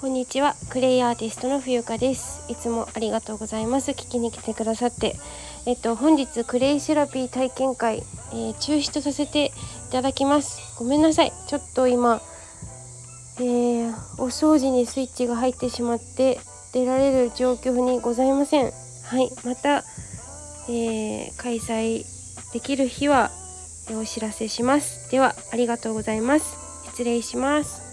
こんにちは。クレイアーティストの冬香です。いつもありがとうございます。聞きに来てくださって。えっと本日クレイセラピー体験会、えー、中止とさせていただきます。ごめんなさい。ちょっと今えー、お掃除にスイッチが入ってしまって出られる状況にございません。はい。また、えー、開催できる日はお知らせします。ではありがとうございます。失礼します。